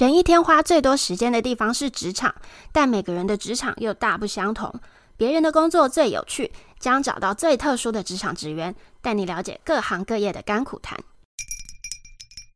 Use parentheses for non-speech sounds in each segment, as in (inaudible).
人一天花最多时间的地方是职场，但每个人的职场又大不相同。别人的工作最有趣，将找到最特殊的职场职员，带你了解各行各业的甘苦谈。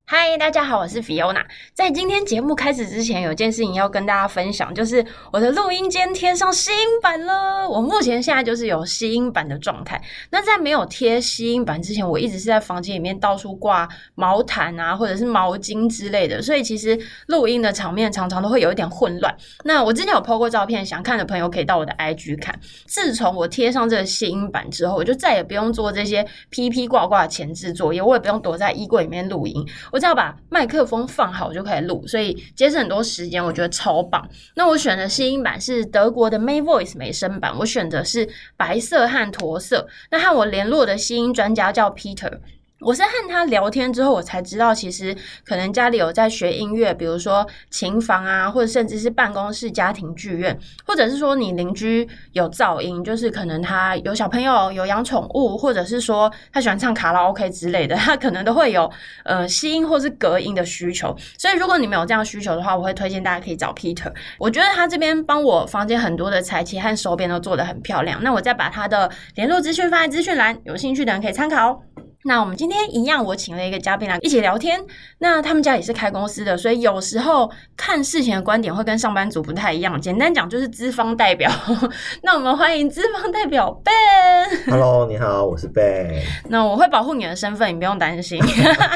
嗨，大家好，我是 Fiona。在今天节目开始之前，有件事情要跟大家分享，就是我的录音间贴上吸音板了。我目前现在就是有吸音板的状态。那在没有贴吸音板之前，我一直是在房间里面到处挂毛毯啊，或者是毛巾之类的，所以其实录音的场面常常都会有一点混乱。那我之前有 po 过照片，想看的朋友可以到我的 IG 看。自从我贴上这个吸音板之后，我就再也不用做这些披披挂挂的前置作业，我也不用躲在衣柜里面录音。我只要把麦克风放好就可以录，所以节省很多时间，我觉得超棒。那我选的吸音版是德国的 Mayvoice 美声版，我选的是白色和驼色。那和我联络的吸音专家叫 Peter。我是和他聊天之后，我才知道，其实可能家里有在学音乐，比如说琴房啊，或者甚至是办公室、家庭剧院，或者是说你邻居有噪音，就是可能他有小朋友、有养宠物，或者是说他喜欢唱卡拉 OK 之类的，他可能都会有呃吸音或是隔音的需求。所以如果你们有这样需求的话，我会推荐大家可以找 Peter。我觉得他这边帮我房间很多的裁漆和收边都做得很漂亮。那我再把他的联络资讯放在资讯栏，有兴趣的人可以参考。那我们今天一样，我请了一个嘉宾来一起聊天。那他们家也是开公司的，所以有时候看事情的观点会跟上班族不太一样。简单讲就是资方代表。(laughs) 那我们欢迎资方代表 Ben。Hello，你好，我是 Ben。(laughs) 那我会保护你的身份，你不用担心。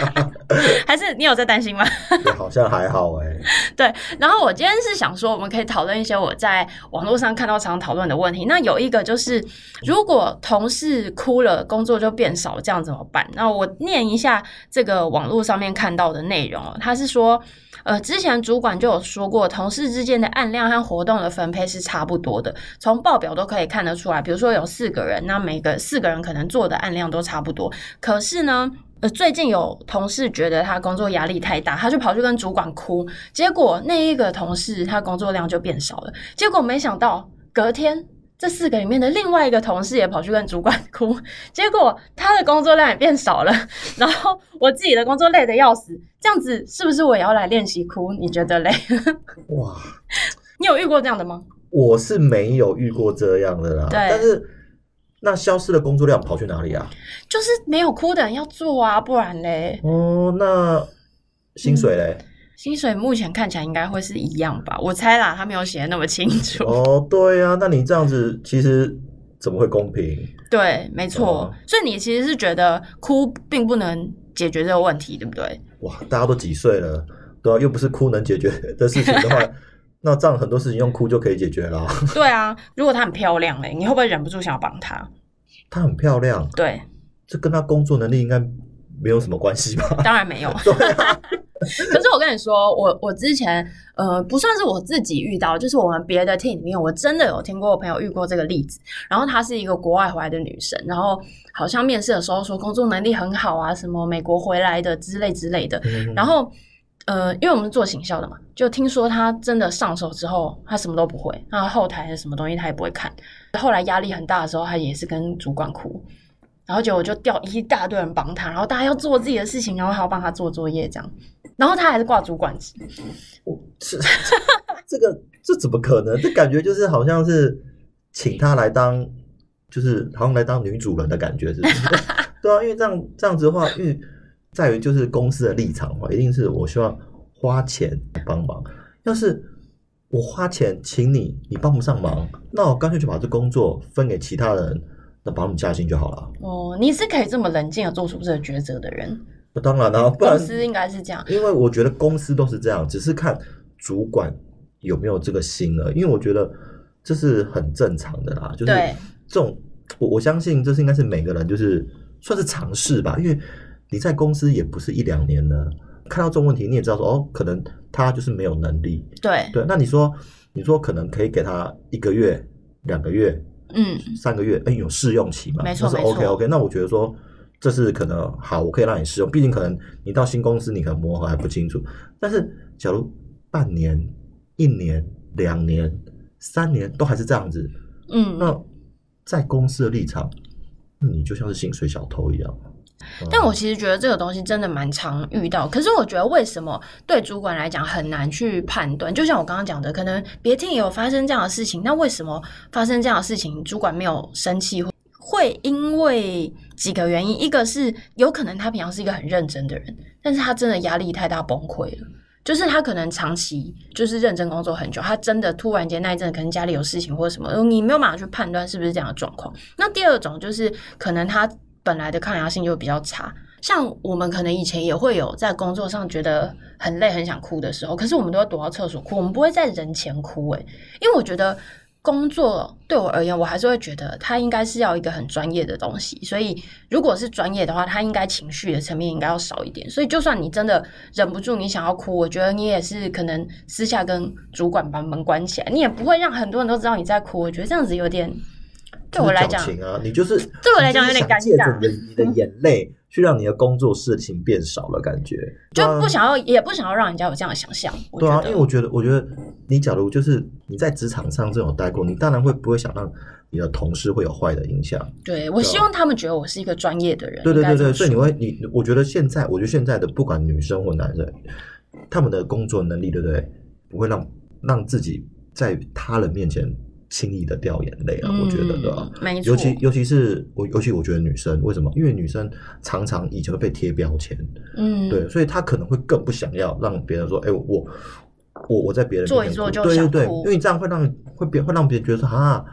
(laughs) 还是你有在担心吗？好像还好哎。对，然后我今天是想说，我们可以讨论一些我在网络上看到常常讨论的问题。那有一个就是，如果同事哭了，工作就变少，这样怎么办？那我念一下这个网络上面看到的内容哦，他是说，呃，之前主管就有说过，同事之间的案量和活动的分配是差不多的，从报表都可以看得出来。比如说有四个人，那每个四个人可能做的案量都差不多。可是呢，呃，最近有同事觉得他工作压力太大，他就跑去跟主管哭，结果那一个同事他工作量就变少了。结果没想到隔天。这四个里面的另外一个同事也跑去跟主管 (laughs) 哭，结果他的工作量也变少了，(laughs) 然后我自己的工作累得要死，这样子是不是我也要来练习哭？你觉得嘞？(laughs) 哇，你有遇过这样的吗？我是没有遇过这样的啦。对，但是那消失的工作量跑去哪里啊？就是没有哭的人要做啊，不然嘞？哦，那薪水嘞？嗯薪水目前看起来应该会是一样吧，我猜啦，他没有写的那么清楚。哦，对呀、啊，那你这样子其实怎么会公平？对，没错。哦、所以你其实是觉得哭并不能解决这个问题，对不对？哇，大家都几岁了，对啊，又不是哭能解决的事情的话，(laughs) 那这样很多事情用哭就可以解决了。对啊，如果她很漂亮嘞，你会不会忍不住想要帮她？她很漂亮，对，这跟她工作能力应该没有什么关系吧？(laughs) 当然没有。(laughs) 啊 (laughs) 可是我跟你说，我我之前呃不算是我自己遇到，就是我们别的 team 里面，我真的有听过我朋友遇过这个例子。然后她是一个国外回来的女生，然后好像面试的时候说工作能力很好啊，什么美国回来的之类之类的。然后呃，因为我们是做行销的嘛，就听说她真的上手之后，她什么都不会，那后台的什么东西她也不会看。后来压力很大的时候，她也是跟主管哭。然后结果就调一大堆人帮他，然后大家要做自己的事情，然后还要帮他做作业，这样，然后他还是挂主管职。我是这个这怎么可能？这感觉就是好像是请他来当，就是好像来当女主人的感觉，是不是？(laughs) 对啊，因为这样这样子的话，因为在于就是公司的立场的话，一定是我希望花钱帮忙。要是我花钱请你，你帮不上忙，那我干脆就把这工作分给其他人。那把我们加薪就好了。哦，你是可以这么冷静的做出这个抉择的人。那当然了，公司应该是这样。因为我觉得公司都是这样，只是看主管有没有这个心了。因为我觉得这是很正常的啦，就是这种我我相信这是应该是每个人就是算是尝试吧。因为你在公司也不是一两年了，看到这种问题你也知道说哦，可能他就是没有能力。对对，那你说你说可能可以给他一个月、两个月。嗯，三个月，哎，有试用期嘛？没错，是 OK OK。那我觉得说，这是可能好，我可以让你试用。毕竟可能你到新公司，你可能磨合还不清楚。但是，假如半年、一年、两年、三年都还是这样子，嗯，那在公司的立场，你就像是薪水小偷一样。但我其实觉得这个东西真的蛮常遇到。可是我觉得为什么对主管来讲很难去判断？就像我刚刚讲的，可能别听也有发生这样的事情，那为什么发生这样的事情，主管没有生气？会因为几个原因，一个是有可能他平常是一个很认真的人，但是他真的压力太大崩溃了，就是他可能长期就是认真工作很久，他真的突然间那一阵可能家里有事情或者什么，你没有办法去判断是不是这样的状况。那第二种就是可能他本来的抗压性就比较差，像我们可能以前也会有在工作上觉得很累很想哭的时候，可是我们都要躲到厕所哭，我们不会在人前哭诶，因为我觉得。工作对我而言，我还是会觉得他应该是要一个很专业的东西。所以，如果是专业的话，他应该情绪的层面应该要少一点。所以，就算你真的忍不住你想要哭，我觉得你也是可能私下跟主管把门关起来，你也不会让很多人都知道你在哭。我觉得这样子有点对我来讲啊，你就是对我来讲有点尴尬。你的眼泪。去让你的工作事情变少了，感觉就不想要，也不想要让人家有这样的想象。对啊，因为我觉得，我觉得你假如就是你在职场上这种待过，你当然会不会想让你的同事会有坏的影响？对，我希望他们觉得我是一个专业的人。对对对对，所以你会，你我觉得现在，我觉得现在的不管女生或男人，他们的工作能力，对不对？不会让让自己在他人面前。轻易的掉眼泪啊，我觉得对吧？没错，尤其尤其是我，尤其我觉得女生为什么？因为女生常常以前会被贴标签，嗯，对，所以她可能会更不想要让别人说，哎，我我我在别人做一做就对对对，因为这样会让会别会让别人觉得说啊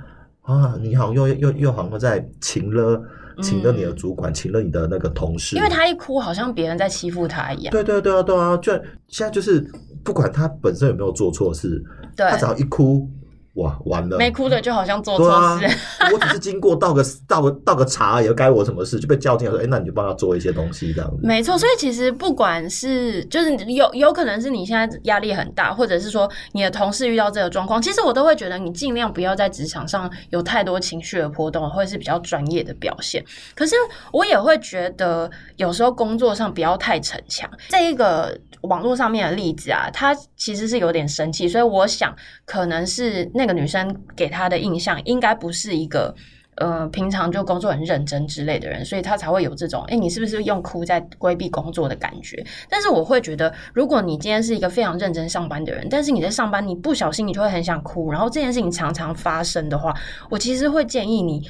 啊，你好像又又又好像在情了。请了你的主管，请了你的那个同事，因为他一哭，好像别人在欺负他一样。对对对啊对啊，就现在就是不管他本身有没有做错事，对，她只要一哭。哇，完了！没哭的就好像做错事。啊、我只是经过倒个倒个倒个茶，也该我什么事就被叫进来说，哎、欸，那你就帮他做一些东西这样子。没错，所以其实不管是就是有有可能是你现在压力很大，或者是说你的同事遇到这个状况，其实我都会觉得你尽量不要在职场上有太多情绪的波动，会是比较专业的表现。可是我也会觉得有时候工作上不要太逞强。这一个网络上面的例子啊，他其实是有点生气，所以我想可能是那。那个女生给他的印象应该不是一个呃平常就工作很认真之类的人，所以他才会有这种哎，你是不是用哭在规避工作的感觉？但是我会觉得，如果你今天是一个非常认真上班的人，但是你在上班你不小心你就会很想哭，然后这件事情常常发生的话，我其实会建议你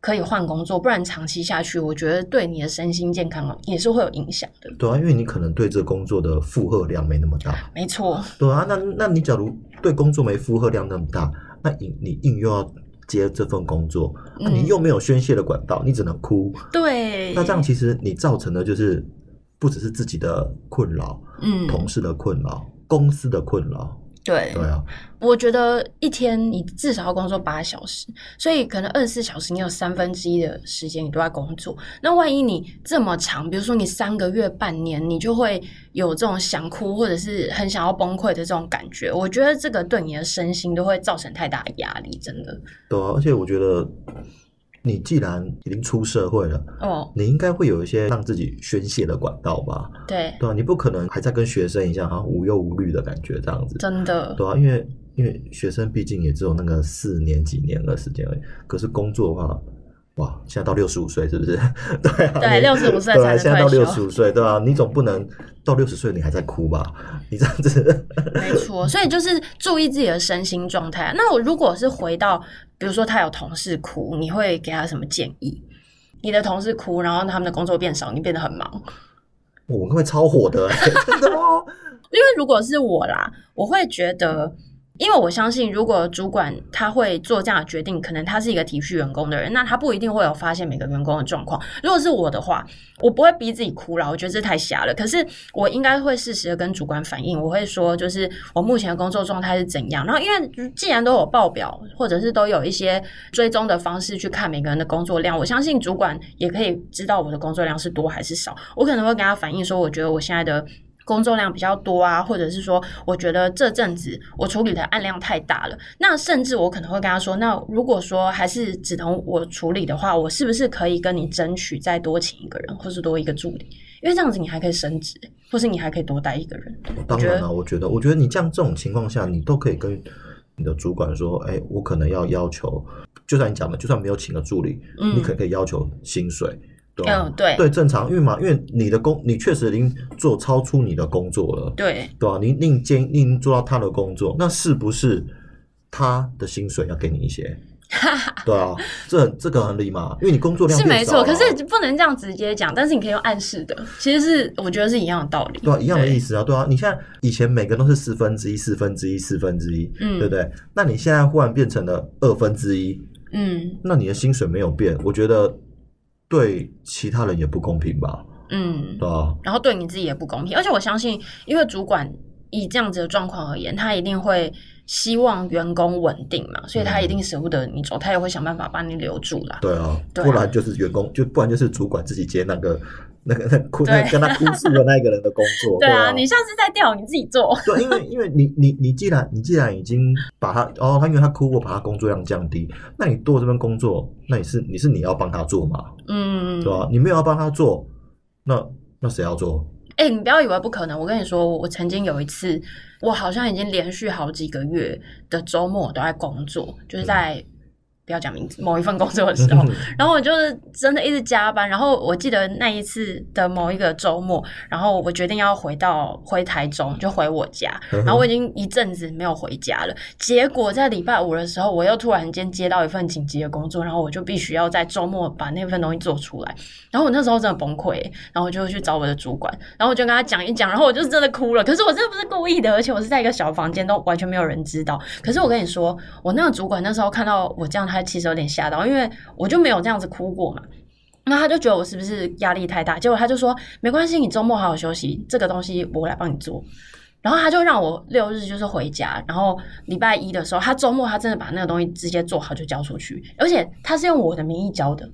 可以换工作，不然长期下去，我觉得对你的身心健康也是会有影响的。对啊，因为你可能对这工作的负荷量没那么大。没错。对啊，那那你假如对工作没负荷量那么大，那你你硬又要接这份工作，那你又没有宣泄的管道，嗯，你只能哭。对。那这样其实你造成的就是不只是自己的困扰，嗯，同事的困扰，公司的困扰。对，对啊，我觉得一天你至少要工作八小时，所以可能二十四小时你有三分之一的时间你都在工作。那万一你这么长，比如说你三个月、半年，你就会有这种想哭或者是很想要崩溃的这种感觉。我觉得这个对你的身心都会造成太大的压力，真的。对啊，而且我觉得。你既然已经出社会了，哦，你应该会有一些让自己宣泄的管道吧？对，对啊，你不可能还在跟学生一样，好像无忧无虑的感觉这样子。真的，对啊，因为因为学生毕竟也只有那个四年几年的时间而已，可是工作的话。哇，现在到六十五岁是不是？(laughs) 对啊，对，六十五岁才能退休。现在到六十五岁，对啊，你总不能到六十岁你还在哭吧？你这样子，没错。所以就是注意自己的身心状态。那我如果是回到，比如说他有同事哭，你会给他什么建议？你的同事哭，然后他们的工作变少，你变得很忙，我会超火的，(laughs) 真的吗？(laughs) 因为如果是我啦，我会觉得。因为我相信，如果主管他会做这样的决定，可能他是一个体恤员工的人，那他不一定会有发现每个员工的状况。如果是我的话，我不会逼自己哭了，我觉得这太瞎了。可是我应该会适时的跟主管反映，我会说，就是我目前的工作状态是怎样。然后，因为既然都有报表，或者是都有一些追踪的方式去看每个人的工作量，我相信主管也可以知道我的工作量是多还是少。我可能会跟他反映说，我觉得我现在的。工作量比较多啊，或者是说，我觉得这阵子我处理的案量太大了。那甚至我可能会跟他说，那如果说还是只能我处理的话，我是不是可以跟你争取再多请一个人，或是多一个助理？因为这样子你还可以升职，或是你还可以多带一个人。当然了，我觉得，我觉得你这样这种情况下，你都可以跟你的主管说，哎，我可能要要求，就算你讲的，就算没有请个助理，嗯，你可可以要求薪水。嗯，对对，正常，因为嘛，因为你的工，你确实已经做超出你的工作了，对对吧？你你已经你已经做到他的工作，那是不是他的薪水要给你一些？(laughs) 对啊，这很这个很理嘛，因为你工作量是没错，可是不能这样直接讲，但是你可以用暗示的，其实是我觉得是一样的道理，对啊，一样的意思啊，对啊，你像以前每个都是四分之一、四分之一、四分之一，嗯，对不对？那你现在忽然变成了二分之一，嗯，那你的薪水没有变，我觉得对其他人也不公平吧？嗯，对啊，然后对你自己也不公平，而且我相信，因为主管以这样子的状况而言，他一定会。希望员工稳定嘛，所以他一定舍不得你走，嗯、他也会想办法把你留住啦。对啊，对啊，不然就是员工，就不然就是主管自己接那个那个那哭那跟他哭诉的那个人的工作。(laughs) 对啊，你像是在调，你自己做。对，因为 (laughs) 因为你你你既然你既然已经把他哦，他因为他哭过，把他工作量降低，那你做这份工作，那你是你是你要帮他做嘛？嗯，对吧？你没有要帮他做，那那谁要做？哎、欸，你不要以为不可能。我跟你说，我曾经有一次，我好像已经连续好几个月的周末都在工作，就是在。嗯不要讲名字，某一份工作的时候，然后我就是真的一直加班。然后我记得那一次的某一个周末，然后我决定要回到回台中，就回我家。然后我已经一阵子没有回家了。结果在礼拜五的时候，我又突然间接到一份紧急的工作，然后我就必须要在周末把那份东西做出来。然后我那时候真的崩溃，然后我就去找我的主管，然后我就跟他讲一讲，然后我就是真的哭了。可是我真的不是故意的，而且我是在一个小房间，都完全没有人知道。可是我跟你说，我那个主管那时候看到我这样，他他其实有点吓到，因为我就没有这样子哭过嘛。那他就觉得我是不是压力太大？结果他就说没关系，你周末好好休息，这个东西我来帮你做。然后他就让我六日就是回家，然后礼拜一的时候，他周末他真的把那个东西直接做好就交出去，而且他是用我的名义交的。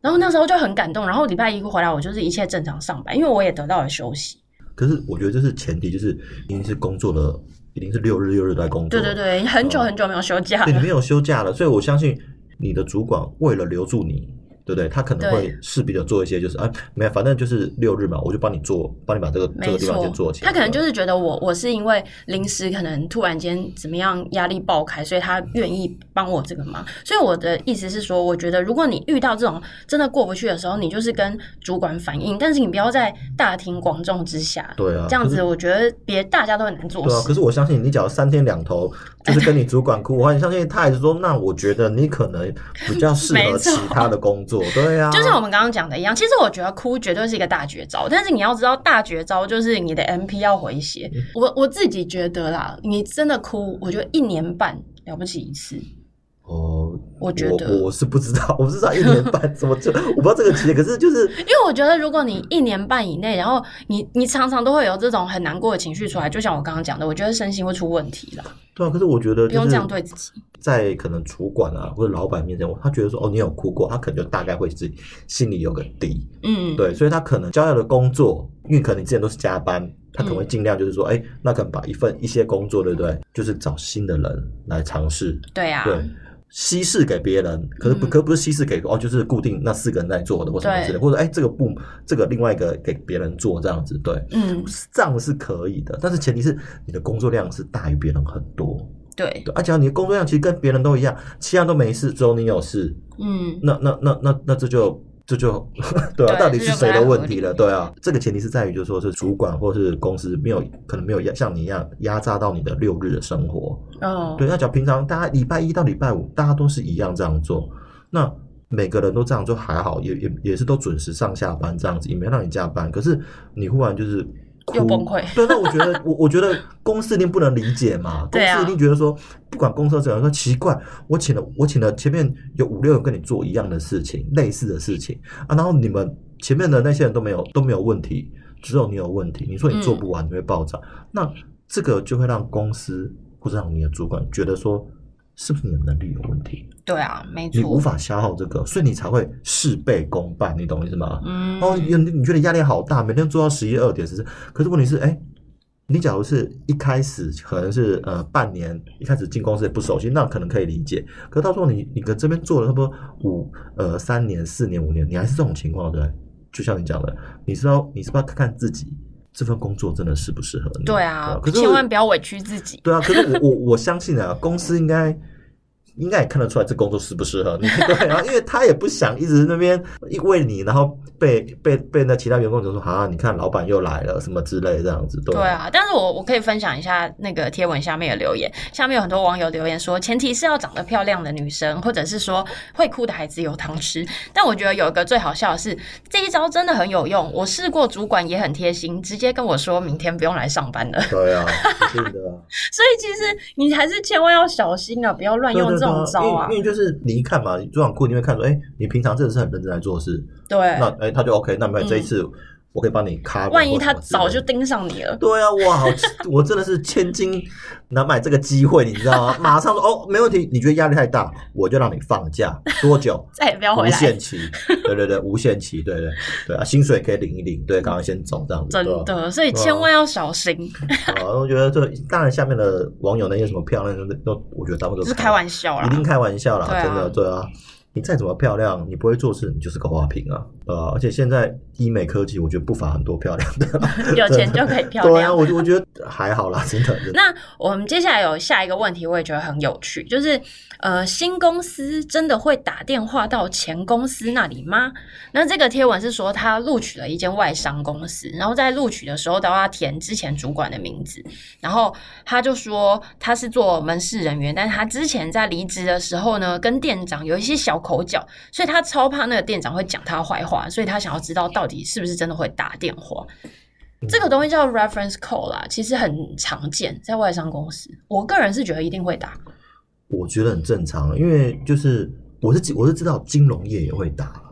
然后那时候就很感动。然后礼拜一回来，我就是一切正常上班，因为我也得到了休息。可是我觉得这是前提，就是一定是工作的。一定是六日六日都在工作，对对对，很久很久没有休假了，对，你没有休假了，所以我相信你的主管为了留住你。对不对？他可能会势必的做一些，就是啊，没有，反正就是六日嘛，我就帮你做，帮你把这个这个地方先做起来。他可能就是觉得我我是因为临时可能突然间怎么样压力爆开，所以他愿意帮我这个忙。所以我的意思是说，我觉得如果你遇到这种真的过不去的时候，你就是跟主管反映，但是你不要在大庭广众之下。对啊，这样子我觉得别大家都很难做事。对啊，可是我相信你，只要三天两头 (laughs) 就是跟你主管哭，我很相信他还是说，那我觉得你可能比较适合其他的工作。对啊，就像我们刚刚讲的一样，其实我觉得哭绝对是一个大绝招，但是你要知道，大绝招就是你的 MP 要回血。嗯、我我自己觉得啦，你真的哭，我觉得一年半了不起一次。哦，我觉得我，我是不知道，我不知道一年半怎么就我不知道这个期间，可是就是因为我觉得，如果你一年半以内，然后你你常常都会有这种很难过的情绪出来，就像我刚刚讲的，我觉得身心会出问题了。对啊，可是我觉得不用这样对自己。在可能主管啊或者老板面前，他觉得说哦，你有哭过，他可能就大概会自己心里有个底。嗯，对，所以他可能交代的工作，因为可能你之前都是加班，他可能会尽量就是说，哎、嗯，那可能把一份一些工作，对不对？就是找新的人来尝试。对啊，对。稀释给别人，可是不，可不是稀释给哦，就是固定那四个人在做的或什么之类，或者哎，这个部这个另外一个给别人做这样子，对，嗯，这样是可以的，但是前提是你的工作量是大于别人很多，对，对，而且你的工作量其实跟别人都一样，其他人都没事，只有你有事，嗯，那那那那那这就。这就对啊，到底是谁的问题了？对啊，这个前提是在于，就是说是主管或是公司没有可能没有压像你一样压榨到你的六日的生活。哦，对，那讲平常大家礼拜一到礼拜五大家都是一样这样做，那每个人都这样做还好，也也也是都准时上下班这样子，也没让你加班。可是你忽然就是。又崩溃。对，那我觉得，我我觉得公司一定不能理解嘛。(laughs) 公司一定觉得说，不管公司怎样说，奇怪，我请了，我请了前面有五六个跟你做一样的事情，类似的事情啊，然后你们前面的那些人都没有都没有问题，只有你有问题。你说你做不完，你会爆炸，嗯，那这个就会让公司或者让你的主管觉得说。是不是你的能力有问题？对啊，没错，你无法消耗这个，所以你才会事倍功半，你懂意思吗？嗯，哦，你你觉得压力好大，每天做到十一二点，是不是？可是问题是，哎，你假如是一开始可能是呃半年，一开始进公司也不熟悉，那可能可以理解。可到时候你你跟这边做了差不多五呃三年、四年、五年，你还是这种情况，对？就像你讲的，你是要你是不是要看看自己？这份工作真的适不适合你？对啊，可是千万不要委屈自己。对啊，可是我我我相信啊，公司应该应该也看得出来这工作适不适合你，(laughs) 对，然后因为他也不想一直那边为你，然后被被被那其他员工就说啊，你看老板又来了什么之类这样子，对，对啊。但是我我可以分享一下那个贴文下面的留言，下面有很多网友留言说，前提是要长得漂亮的女生，或者是说会哭的孩子有糖吃。但我觉得有一个最好笑的是，这一招真的很有用，我试过，主管也很贴心，直接跟我说明天不用来上班了。对啊，真的。所以其实你还是千万要小心啊，不要乱用这种。因为因为就是你一看嘛，你主管库你会看说，哎、欸，你平常真的是很认真在做事，对，那哎、欸、他就 OK，那没有这一次。嗯我可以帮你卡。万一他早就盯上你了。对啊，哇，(laughs) 我真的是千金难买这个机会，你知道吗？(laughs) 马上说哦，没问题。你觉得压力太大，我就让你放假多久？(laughs) 再也不要回来。无限期。对对对，无限期。对对对啊，薪水可以领一领。对，赶快先走这样子。真的，所以千万要小心。啊，我觉得这当然下面的网友那些什么漂亮的都，我觉得他们都是开玩笑啦，一定开玩笑啦，真的对啊。你再怎么漂亮，你不会做事，你就是个花瓶啊！呃，而且现在医美科技，我觉得不乏很多漂亮的，(laughs) 有钱就可以漂 (laughs) 亮。对啊，我我觉得还好啦，真的。那我们接下来有下一个问题，我也觉得很有趣，就是呃，新公司真的会打电话到前公司那里吗？那这个贴文是说他录取了一间外商公司，然后在录取的时候都要填之前主管的名字，然后他就说他是做门市人员，但是他之前在离职的时候呢，跟店长有一些小口角，所以他超怕那个店长会讲他坏话，所以他想要知道到底是不是真的会打电话。嗯、这个东西叫 reference call 啦，其实很常见在外商公司。我个人是觉得一定会打，我觉得很正常，因为就是我是我是知道金融业也会打，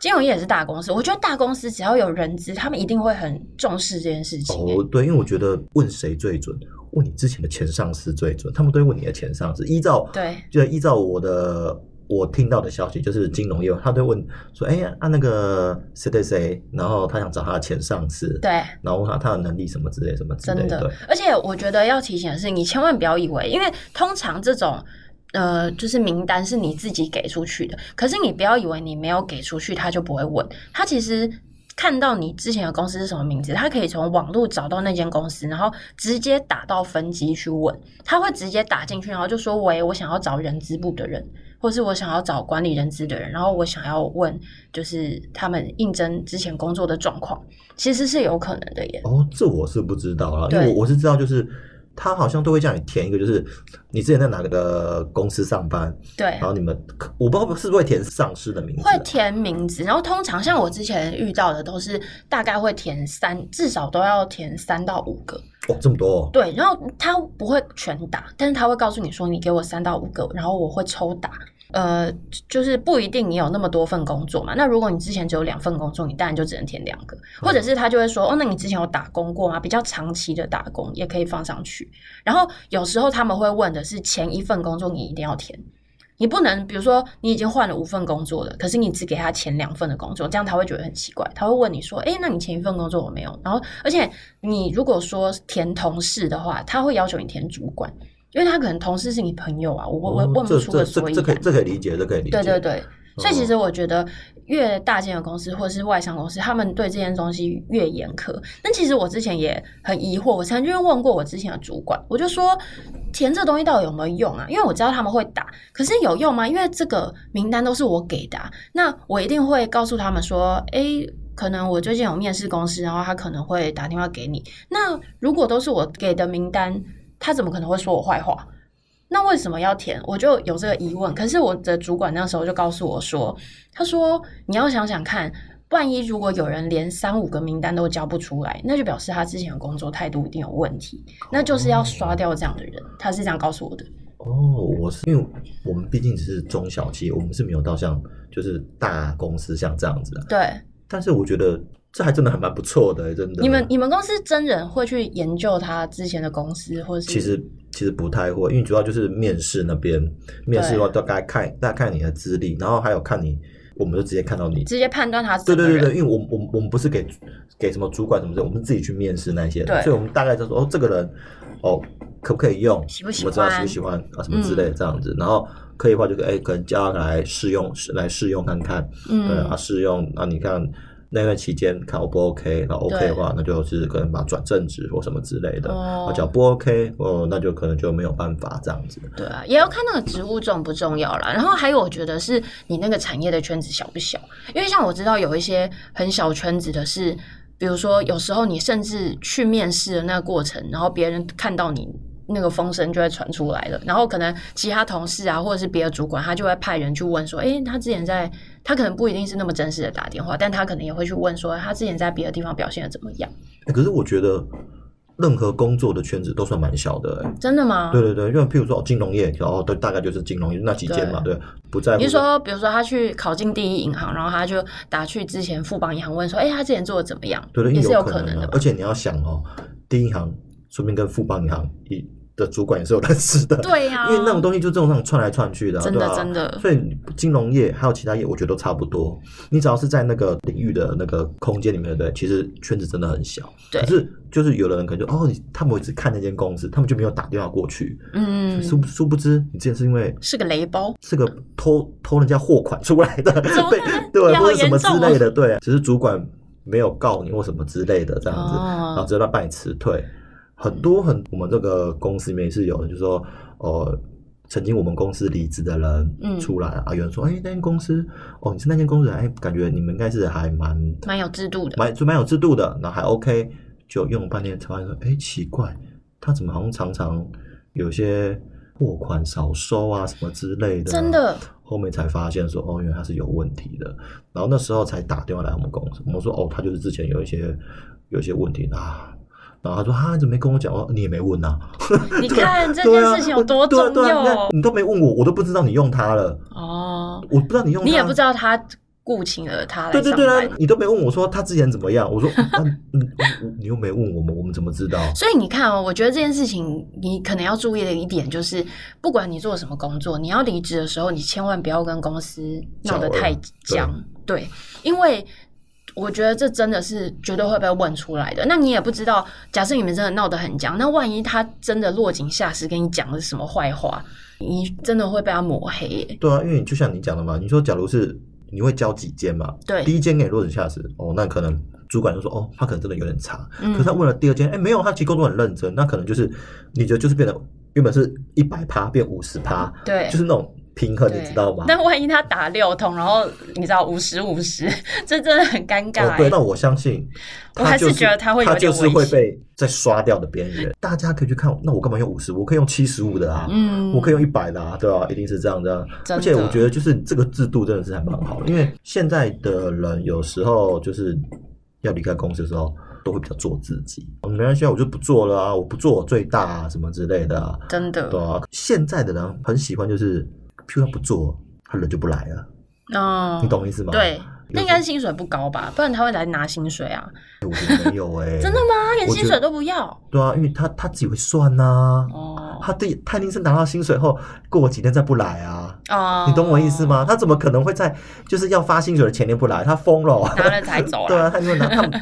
金融业也是大公司。我觉得大公司只要有人资，他们一定会很重视这件事情。哦，对，因为我觉得问谁最准。问你之前的前上司最准，他们都会问你的前上司。依照对，就依照我的我听到的消息，就是金融业，他都会问说：“哎、欸、呀，按、啊、那个谁谁谁，然后他想找他的前上司，对，然后问他他的能力什么之类什么之类的。”真的，而且我觉得要提醒的是，你千万不要以为，因为通常这种呃，就是名单是你自己给出去的，可是你不要以为你没有给出去，他就不会问他其实。看到你之前的公司是什么名字，他可以从网络找到那间公司，然后直接打到分机去问，他会直接打进去，然后就说：“喂，我想要找人资部的人，或是我想要找管理人资的人，然后我想要问，就是他们应征之前工作的状况，其实是有可能的耶。”哦，这我是不知道啊，因为我我是知道就是。他好像都会叫你填一个，就是你之前在哪个的公司上班，对，然后你们我不知道是不是会填上司的名字，会填名字，然后通常像我之前遇到的都是大概会填三，至少都要填三到五个，哦，这么多哦，对，然后他不会全打，但是他会告诉你说，你给我三到五个，然后我会抽打。呃，就是不一定你有那么多份工作嘛。那如果你之前只有两份工作，你当然就只能填两个，或者是他就会说，哦，那你之前有打工过吗？比较长期的打工也可以放上去。然后有时候他们会问的是前一份工作你一定要填，你不能比如说你已经换了五份工作了，可是你只给他前两份的工作，这样他会觉得很奇怪，他会问你说，诶，那你前一份工作我没有？然后而且你如果说填同事的话，他会要求你填主管。因为他可能同事是你朋友啊，我我问不出个所以然。这可以这可以理解，这可以理解。对对对，所以其实我觉得越大间的公司或者是外商公司，他们对这件东西越严苛。但其实我之前也很疑惑，我曾经问过我之前的主管，我就说填这东西到底有没有用啊？因为我知道他们会打，可是有用吗？因为这个名单都是我给的啊，那我一定会告诉他们说，诶，可能我最近有面试公司，然后他可能会打电话给你。那如果都是我给的名单，他怎么可能会说我坏话？那为什么要填？我就有这个疑问。可是我的主管那时候就告诉我说：“他说你要想想看，万一如果有人连三五个名单都交不出来，那就表示他之前的工作态度一定有问题，那就是要刷掉这样的人。”他是这样告诉我的。哦，我是因为我们毕竟只是中小企业，我们是没有到像就是大公司像这样子的。对。但是我觉得。这还真的还蛮不错的，真的。你们你们公司真人会去研究他之前的公司，或者是？其实其实不太会，因为主要就是面试那边，面试的话大概看大概看你的资历，然后还有看你，我们就直接看到你，直接判断他。对对对对，因为我我我们不是给给什么主管什么的，我们自己去面试那些，对，所以我们大概就说哦，这个人哦可不可以用，喜不喜欢，我知道喜不喜欢啊什么之类的这样子，嗯、然后可以的话就可以哎可能叫他来试用来试用看看，嗯，对啊试用啊你看。那段期间看 O 不 OK，然后 OK 的话，那就是可能把转正职或什么之类的。哦，我讲不 OK，哦，那就可能就没有办法这样子。对啊，也要看那个职务重不重要啦。然后还有，我觉得是你那个产业的圈子小不小，因为像我知道有一些很小圈子的是，比如说有时候你甚至去面试的那个过程，然后别人看到你。那个风声就会传出来了，然后可能其他同事啊，或者是别的主管，他就会派人去问说：“诶，他之前在，他可能不一定是那么真实的打电话，但他可能也会去问说，他之前在别的地方表现的怎么样？”可是我觉得任何工作的圈子都算蛮小的，诶，真的吗？对对对，因为譬如说金融业，然后对，大概就是金融业那几间嘛，对，对，不在乎。比如说，比如说他去考进第一银行，然后他就打去之前富邦银行问说：“诶，他之前做的怎么样？”对对，也是有可能的。而且你要想哦，第一银行顺便跟富邦银行一。的主管也是有认识的，对呀、啊，因为那种东西就这种那种串来串去的，真的对吧？真的。所以金融业还有其他业，我觉得都差不多。你只要是在那个领域的那个空间里面，对，其实圈子真的很小。对。可是就是有的人可能就哦，他们会只看那间公司，他们就没有打电话过去。嗯。殊殊不知，你之前是因为是个雷包，是个偷偷人家货款出来的，被对，或者什么之类的，对，只是主管没有告你或什么之类的这样子，哦、然后直接把你辞退。很多很，我们这个公司里面是有的，就是说，呃，曾经我们公司离职的人出来、嗯、啊，有人说，哎，那间公司，哦，你是那间公司，哎，感觉你们应该是还蛮蛮有制度的，蛮就蛮有制度的，然后还 OK，就用了半天才发现说，哎，奇怪，他怎么好像常常有些货款少收啊，什么之类的，真的，后面才发现说，哦，原来他是有问题的，然后那时候才打电话来我们公司，我们说，哦，他就是之前有一些有一些问题啊。然后他说：“哈，你怎么没跟我讲？哦，你也没问呐、啊。(laughs) 你看这件事情有多重要，你都没问我，我都不知道你用它了。哦，我不知道你用，你也不知道他雇请了他。对对对啊，你都没问我说他之前怎么样。我说，你又没问我们，我们怎么知道？所以你看哦，我觉得这件事情你可能要注意的一点就是，不管你做什么工作，你要离职的时候，你千万不要跟公司闹得太僵。对，对，因为。我觉得这真的是绝对会被问出来的。那你也不知道，假设你们真的闹得很僵，那万一他真的落井下石，跟你讲是什么坏话，你真的会被他抹黑耶。对啊，因为就像你讲的嘛，你说假如是你会交几间嘛？对，第一间给你落井下石，哦，那可能主管就说，哦，他可能真的有点差。嗯，可是他问了第二间，哎，没有，他其实工作很认真，那可能就是你觉得就是变得原本是一百趴变五十趴，对，就是那种。平衡，你知道吗？那万一他打六通，然后你知道五十五十，(laughs) 这真的很尴尬。哦。对，那我相信，我还是觉得他会他就是会被在刷掉的边缘。大家可以去看，那我干嘛用五十？我可以用七十五的啊，嗯，我可以用一百的啊，对吧，啊？一定是这样的。而且我觉得，就是这个制度真的是还蛮好的，因为现在的人有时候就是要离开公司的时候，都会比较做自己。没关系，我就不做了啊，我不做我最大啊，什么之类的啊。真的，对啊。现在的人很喜欢就是。譬如他不做，他人就不来了。哦，你懂我意思吗？对，那应该是薪水不高吧？不然他会来拿薪水啊？我觉得没有哎、欸，(laughs) 真的吗？连薪水都不要？对啊，因为他他自己会算呐、啊。哦，他对，他一定是拿到薪水后过几天再不来啊。哦，你懂我意思吗？他怎么可能会在就是要发薪水的前天不来？他疯了，拿了才走啊？(laughs) 对啊，他因为拿他们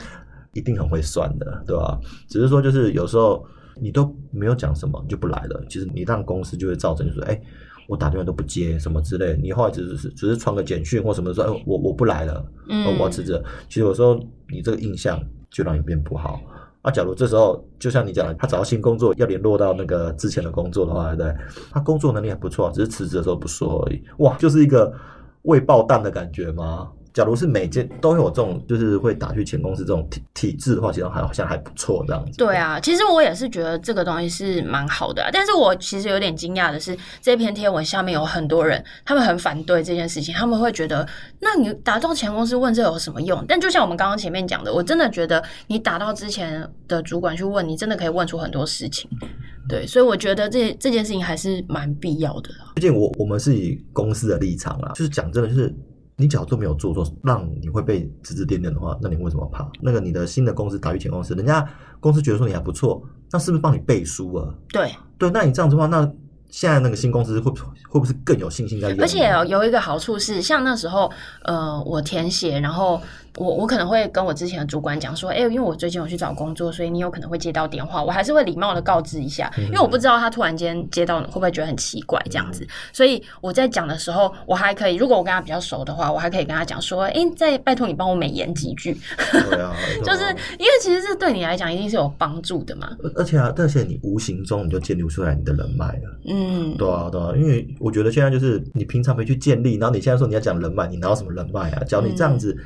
一定很会算的，对吧、啊？只是说就是有时候你都没有讲什么，你就不来了。其实你让公司就会造成就是哎。欸我打电话都不接，什么之类，你后来只是只是传个简讯或什么说，哎，我我不来了，嗯，我要辞职。其实有时候你这个印象就让你变不好。啊，假如这时候就像你讲的，他找到新工作要联络到那个之前的工作的话，对不对？他工作能力还不错，只是辞职的时候不说而已。哇，就是一个未爆弹的感觉吗？假如是每间都有这种，就是会打去前公司这种体体制的话，其实好像还不错这样子。对啊，其实我也是觉得这个东西是蛮好的啊，但是我其实有点惊讶的是，这篇贴文下面有很多人，他们很反对这件事情，他们会觉得，那你打到前公司问这有什么用？但就像我们刚刚前面讲的，我真的觉得你打到之前的主管去问，你真的可以问出很多事情。对，所以我觉得这这件事情还是蛮必要的。毕竟我我们是以公司的立场啊，就是讲真的，就是。你假如都没有做错，让你会被指指点点的话，那你为什么怕？那个你的新的公司打于前公司，人家公司觉得说你还不错，那是不是帮你背书啊？对对，那你这样子的话，那。现在那个新公司会会不会是更有信心在用？而且有一个好处是，像那时候，呃，我填写，然后我我可能会跟我之前的主管讲说，哎、欸，因为我最近有去找工作，所以你有可能会接到电话，我还是会礼貌的告知一下，因为我不知道他突然间接到会不会觉得很奇怪这样子，所以我在讲的时候，我还可以，如果我跟他比较熟的话，我还可以跟他讲说，哎、欸，再拜托你帮我美言几句，对啊，(laughs) 就是因为其实这对你来讲一定是有帮助的嘛，而且啊，而且你无形中你就建立出来你的人脉了，嗯，对啊，对啊，因为我觉得现在就是你平常没去建立，然后你现在说你要讲人脉，你拿到什么人脉啊？只要你这样子。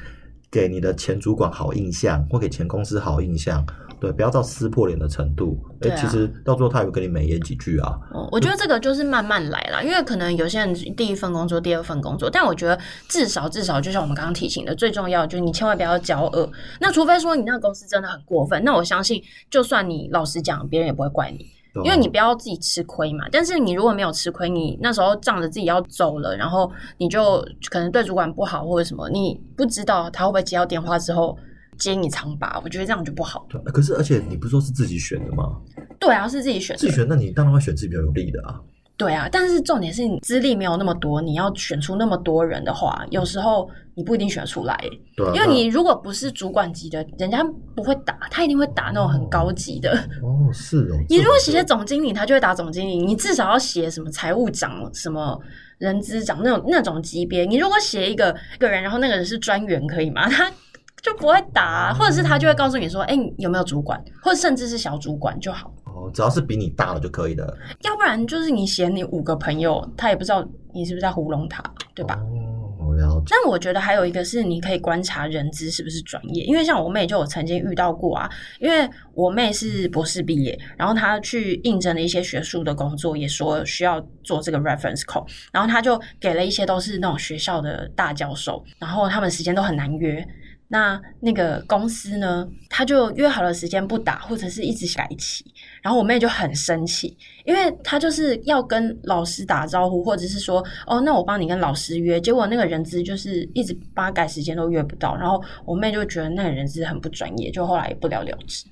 给你的前主管好印象，或给前公司好印象，对，不要到撕破脸的程度。哎、啊，其实到最后他也会跟你美言几句啊。哦，我觉得这个就是慢慢来啦，因为可能有些人第一份工作、第二份工作，但我觉得至少至少，就像我们刚刚提醒的，最重要就是你千万不要交恶。那除非说你那个公司真的很过分，那我相信，就算你老实讲，别人也不会怪你。因为你不要自己吃亏嘛，但是你如果没有吃亏，你那时候仗着自己要走了，然后你就可能对主管不好或者什么，你不知道他会不会接到电话之后揭你长疤，我觉得这样就不好。对，可是而且你不是说是自己选的吗？对啊，是自己选的。自己选，那你当然会选自己比较有利的啊。对啊，但是重点是你资历没有那么多，你要选出那么多人的话，有时候你不一定选出来。对啊，因为你如果不是主管级的，人家不会打，他一定会打那种很高级的。哦，是哦。(laughs) 你如果写总经理，他就会打总经理。你至少要写什么财务长、什么人资长那种那种级别。你如果写一个一个人，然后那个人是专员，可以吗？(laughs) 他就不会打，或者是他就会告诉你说：“哎，你有没有主管，或者甚至是小主管就好。”只要是比你大的就可以的，要不然就是你嫌你五个朋友，他也不知道你是不是在糊弄他，对吧？哦，我了解。但我觉得还有一个是你可以观察人资是不是专业，因为像我妹就有曾经遇到过啊，因为我妹是博士毕业，然后她去应征了一些学术的工作，也说需要做这个 reference call，然后她就给了一些都是那种学校的大教授，然后他们时间都很难约。那那个公司呢，他就约好了时间不打，或者是一直改期，然后我妹就很生气，因为她就是要跟老师打招呼，或者是说，哦，那我帮你跟老师约，结果那个人资就是一直帮他改时间都约不到，然后我妹就觉得那个人资很不专业，就后来也不了了之。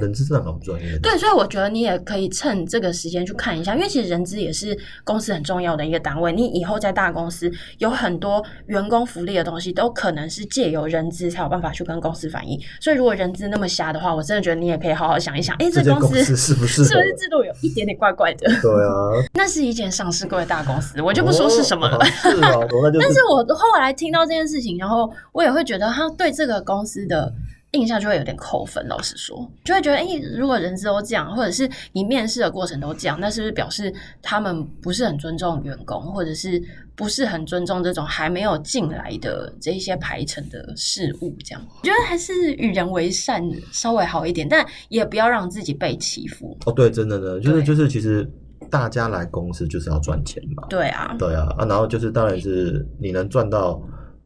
人资真的蛮不专业的。对，所以我觉得你也可以趁这个时间去看一下，因为其实人资也是公司很重要的一个单位。你以后在大公司有很多员工福利的东西，都可能是借由人资才有办法去跟公司反映。所以如果人资那么瞎的话，我真的觉得你也可以好好想一想，(laughs) 哎，这公司是不是是不是制度有一点点怪怪的？对啊，那是一间上市过的大公司，我就不说是什么了。是啊，(laughs) 但是我后来听到这件事情，然后我也会觉得他对这个公司的。印象就会有点扣分，老实说，就会觉得，哎、欸，如果人资都这样，或者是你面试的过程都这样，那是不是表示他们不是很尊重员工，或者是不是很尊重这种还没有进来的这一些排程的事物？这样，我觉得还是与人为善稍微好一点，但也不要让自己被欺负。哦，对，真的呢，就是就是，其实大家来公司就是要赚钱嘛。对啊，对啊，啊，然后就是当然是你能赚到。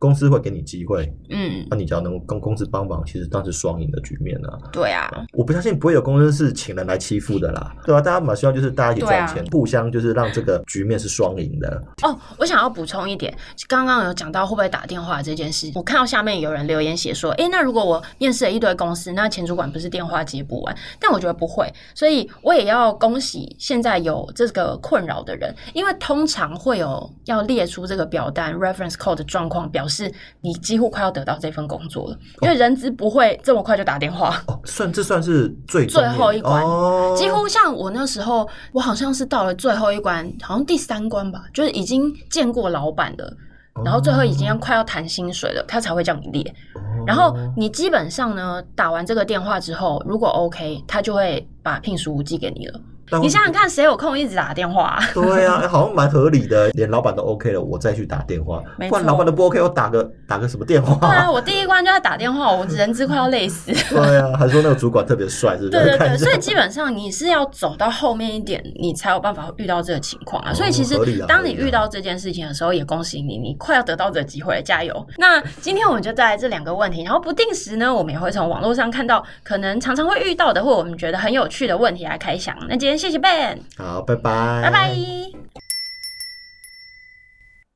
公司会给你机会，嗯，那、啊、你只要能跟公司帮忙，其实当时双赢的局面啊。对啊，我不相信不会有公司是请人来欺负的啦，对、啊？大家蛮希望就是大家一起赚钱，啊、互相就是让这个局面是双赢的。哦，我想要补充一点，刚刚有讲到会不会打电话这件事，我看到下面有人留言写说，哎，那如果我面试了一堆公司，那前主管不是电话接不完？但我觉得不会，所以我也要恭喜现在有这个困扰的人，因为通常会有要列出这个表单 reference code 的状况，表示你。几乎快要得到这份工作了，因为人资不会这么快就打电话。哦，算这算是最最后一关。哦，几乎像我那时候，我好像是到了最后一关，好像第三关吧，就是已经见过老板了，然后最后已经要快要谈薪水了，他才会叫你列。然后你基本上呢，打完这个电话之后，如果 OK，他就会把聘书寄给你了。你想想看，谁有空一直打电话啊？(laughs) 对啊，好像蛮合理的，连老板都 OK 了，我再去打电话。不然老板都不 OK，我打个打个什么电话？对啊，我第一关就在打电话，我人资快要累死。(laughs) 对啊，还说那个主管特别帅，是不是？对对对，所以基本上你是要走到后面一点，你才有办法遇到这个情况啊。所以其实当你遇到这件事情的时候，也恭喜你，你快要得到这个机会了，加油！那今天我们就带来这两个问题，然后不定时呢，我们也会从网络上看到可能常常会遇到的，或我们觉得很有趣的问题来开箱。那今天谢谢 Ben。好，拜拜，拜拜。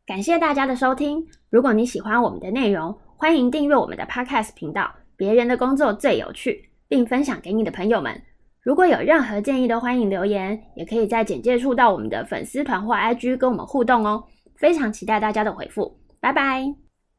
感谢大家的收听。如果你喜欢我们的内容，欢迎订阅我们的 Podcast 频道。别人的工作最有趣，并分享给你的朋友们。如果有任何建议，都欢迎留言，也可以在简介处到我们的粉丝团或 IG 跟我们互动哦。非常期待大家的回复，拜拜。